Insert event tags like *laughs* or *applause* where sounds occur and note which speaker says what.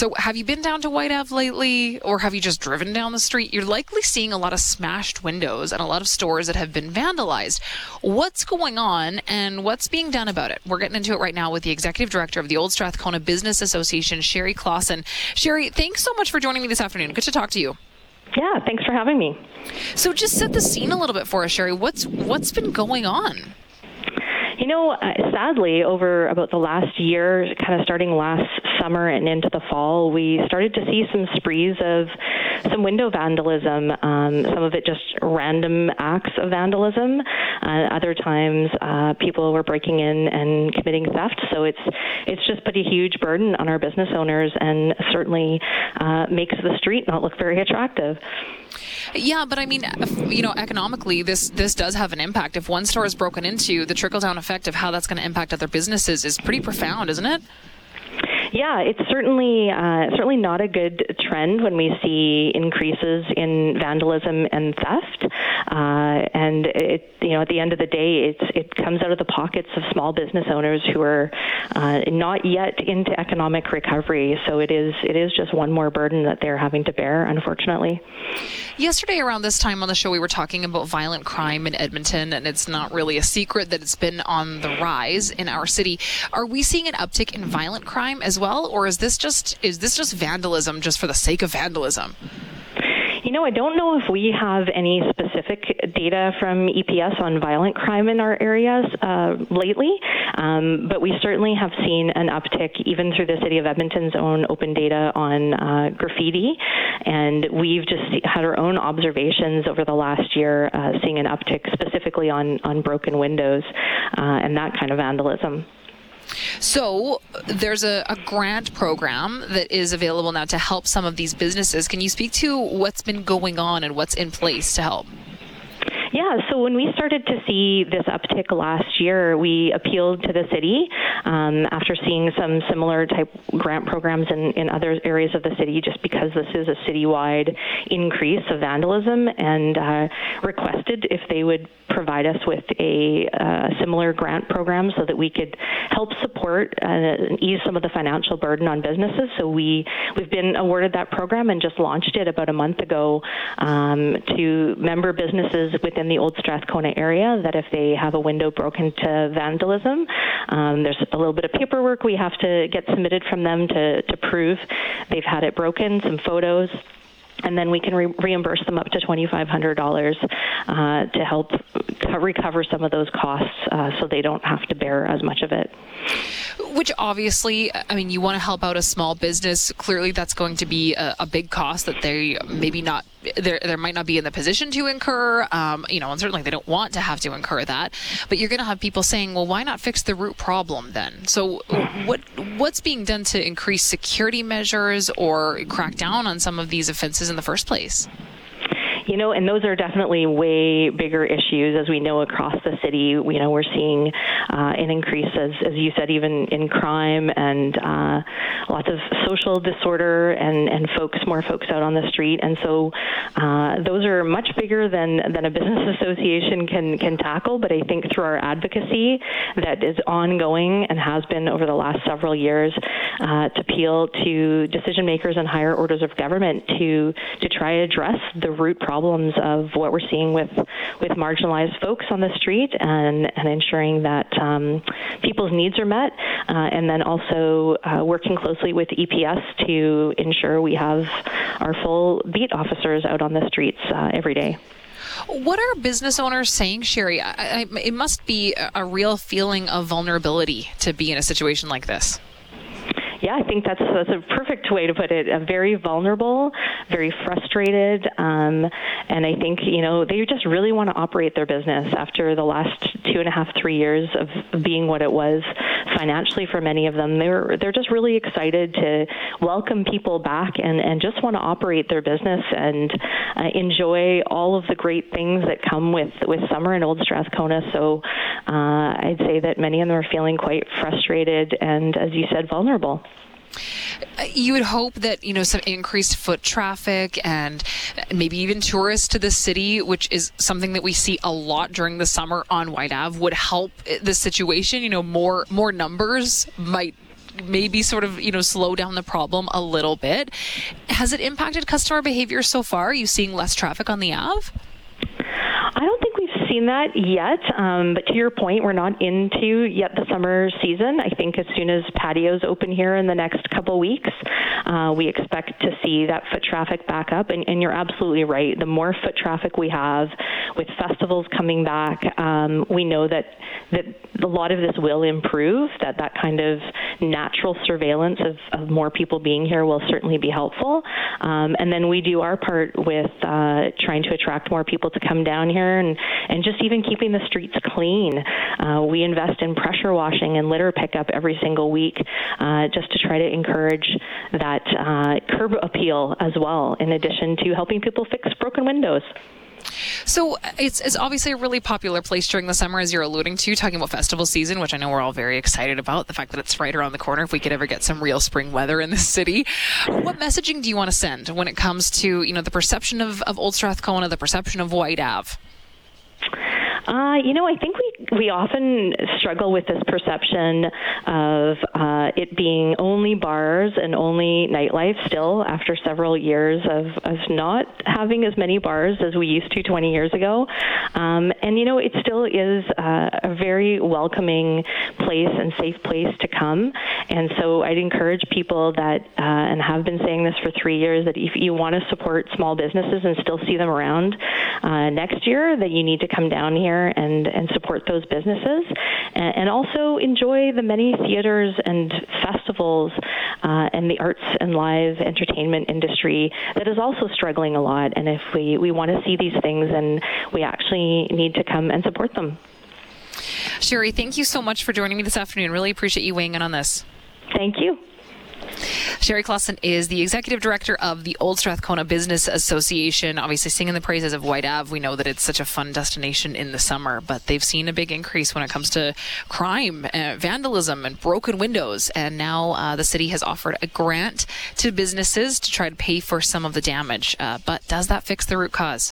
Speaker 1: So, have you been down to Whyte Ave lately, or have you just driven down the street? You're likely seeing a lot of smashed windows and a lot of stores that have been vandalized. What's going on, and what's being done about it? We're getting into it right now with the executive director of the Old Strathcona Business Association, Cherie Klassen. Cherie, thanks so much for joining me this afternoon. Good to talk to you.
Speaker 2: Yeah, thanks for having me.
Speaker 1: So, just set the scene a little bit for us, Cherie. What's what's been going on?
Speaker 2: You know, uh, sadly, over about the last year, kind of starting last summer and into the fall, we started to see some sprees of some window vandalism. Um, some of it just random acts of vandalism. Uh, other times, uh, people were breaking in and committing theft. So it's it's just put a huge burden on our business owners, and certainly uh, makes the street not look very attractive.
Speaker 1: Yeah, but I mean, you know, economically, this this does have an impact. If one store is broken into, the trickle down effect of how that's going to impact other businesses is pretty profound, isn't it?
Speaker 2: Yeah, it's certainly uh, certainly not a good trend when we see increases in vandalism and theft. Uh, and it, you know, at the end of the day, it's it comes out of the pockets of small business owners who are uh, not yet into economic recovery. So it is it is just one more burden that they're having to bear, unfortunately.
Speaker 1: Yesterday, around this time on the show, we were talking about violent crime in Edmonton, and it's not really a secret that it's been on the rise in our city. Are we seeing an uptick in violent crime as well, or is this just is this just vandalism just for the sake of vandalism?
Speaker 2: You know, I don't know if we have any specific data from EPS on violent crime in our areas uh, lately, um, but we certainly have seen an uptick even through the City of Edmonton's own open data on uh, graffiti. And we've just had our own observations over the last year, uh, seeing an uptick specifically on, on broken windows uh, and that kind of vandalism.
Speaker 1: So there's a, a, grant program that is available now to help some of these businesses. Can you speak to what's been going on and what's in place to help?
Speaker 2: Yeah, so when we started to see this uptick last year, we appealed to the city um, after seeing some similar type grant programs in, in other areas of the city, just because this is a citywide increase of vandalism, and uh, requested if they would provide us with a uh, similar grant program so that we could help support uh, and ease some of the financial burden on businesses. So we we've been awarded that program and just launched it about a month ago um, to member businesses within the Old Strathcona area. That if they have a window broken to vandalism, um, there's a little bit of paperwork we have to get submitted from them to to prove they've had it broken. Some photos and then we can re- reimburse them up to $2,500 uh, to help recover some of those costs uh, so they don't have to bear as much of it.
Speaker 1: Which obviously, I mean, you want to help out a small business. Clearly, that's going to be a, a big cost that they maybe not there there might not be in the position to incur. Um, you know, and certainly they don't want to have to incur that. But you're going to have people saying, "Well, why not fix the root problem then?" So, what what's being done to increase security measures or crack down on some of these offenses in the first place?
Speaker 2: You know, and those are definitely way bigger issues as we know across the city. You know, we're seeing uh, an increase, as, as you said, even in crime and uh, lots of social disorder and, and folks, more folks out on the street. And so uh, those are much bigger than, than a business *laughs* association can, can tackle. But I think through our advocacy that is ongoing and has been over the last several years uh, to appeal to decision makers and higher orders of government to, to try to address the root problem problems of what we're seeing with with marginalized folks on the street and and ensuring that um, people's needs are met, uh, and then also uh, working closely with EPS to ensure we have our full beat officers out on the streets uh, every day.
Speaker 1: What are business owners saying, Cherie? I, I, it must be a real feeling of vulnerability to be in a situation like this
Speaker 2: yeah, I think that's that's a perfect way to put it. Uh, very vulnerable, very frustrated, um, and I think you know they just really want to operate their business after the last two and a half, three years of being what it was financially for many of them. They're they're just really excited to welcome people back and and just want to operate their business and uh, enjoy all of the great things that come with with summer in Old Strathcona. So uh, I'd say that many of them are feeling quite frustrated and, as you said, vulnerable.
Speaker 1: You would hope that you know some increased foot traffic and maybe even tourists to the city, which is something that we see a lot during the summer on Whyte Ave, would help the situation. You know, more more numbers might maybe sort of you know slow down the problem a little bit. Has it impacted customer behavior so far? Are you seeing less traffic on the Ave?
Speaker 2: I don't think we've seen that yet. Um, but to your point, we're not into yet summer season. I think as soon as patios open here in the next couple weeks, uh, we expect to see that foot traffic back up. And, and, you're absolutely right. The more foot traffic we have, with festivals coming back, um, we know that that a lot of this will improve. That that kind of natural surveillance of, of more people being here will certainly be helpful. Um, and then we do our part with uh, trying to attract more people to come down here and and just even keeping the streets clean. Uh, we invest in pressure washing and litter pickup every single week, uh, just to try to encourage that uh, curb appeal as well. In addition to helping people fix broken windows.
Speaker 1: So it's, it's obviously a really popular place during the summer, as you're alluding to, talking about festival season, which I know we're all very excited about. The fact that it's right around the corner, if we could ever get some real spring weather in this *laughs* city. What messaging do you want to send when it comes to you know the perception of, of Old Strathcona, the perception of Whyte Ave?
Speaker 2: Uh, you know, I think we we often struggle with this perception of uh, it being only bars and only nightlife still after several years of, of not having as many bars as we used to 20 years ago. Um, and, you know, it still is uh, a very welcoming place and safe place to come. And so I'd encourage people that, uh, and have been saying this for three years, that if you want to support small businesses and still see them around uh, next year, that you need to come down here and, and support those businesses, and, and also enjoy the many theaters and festivals uh, and the arts and live entertainment industry that is also struggling a lot. And if we, we want to see these things, then we actually need to come and support them.
Speaker 1: Cherie, thank you so much for joining me this afternoon. Really appreciate you weighing in on this.
Speaker 2: Thank you.
Speaker 1: Cherie Klassen is the executive director of the Old Strathcona Business Association. Obviously, singing the praises of Whyte Ave, we know that it's such a fun destination in the summer, but they've seen a big increase when it comes to crime, uh, vandalism, and broken windows. And now uh, the city has offered a grant to businesses to try to pay for some of the damage. Uh, but does that fix the root cause?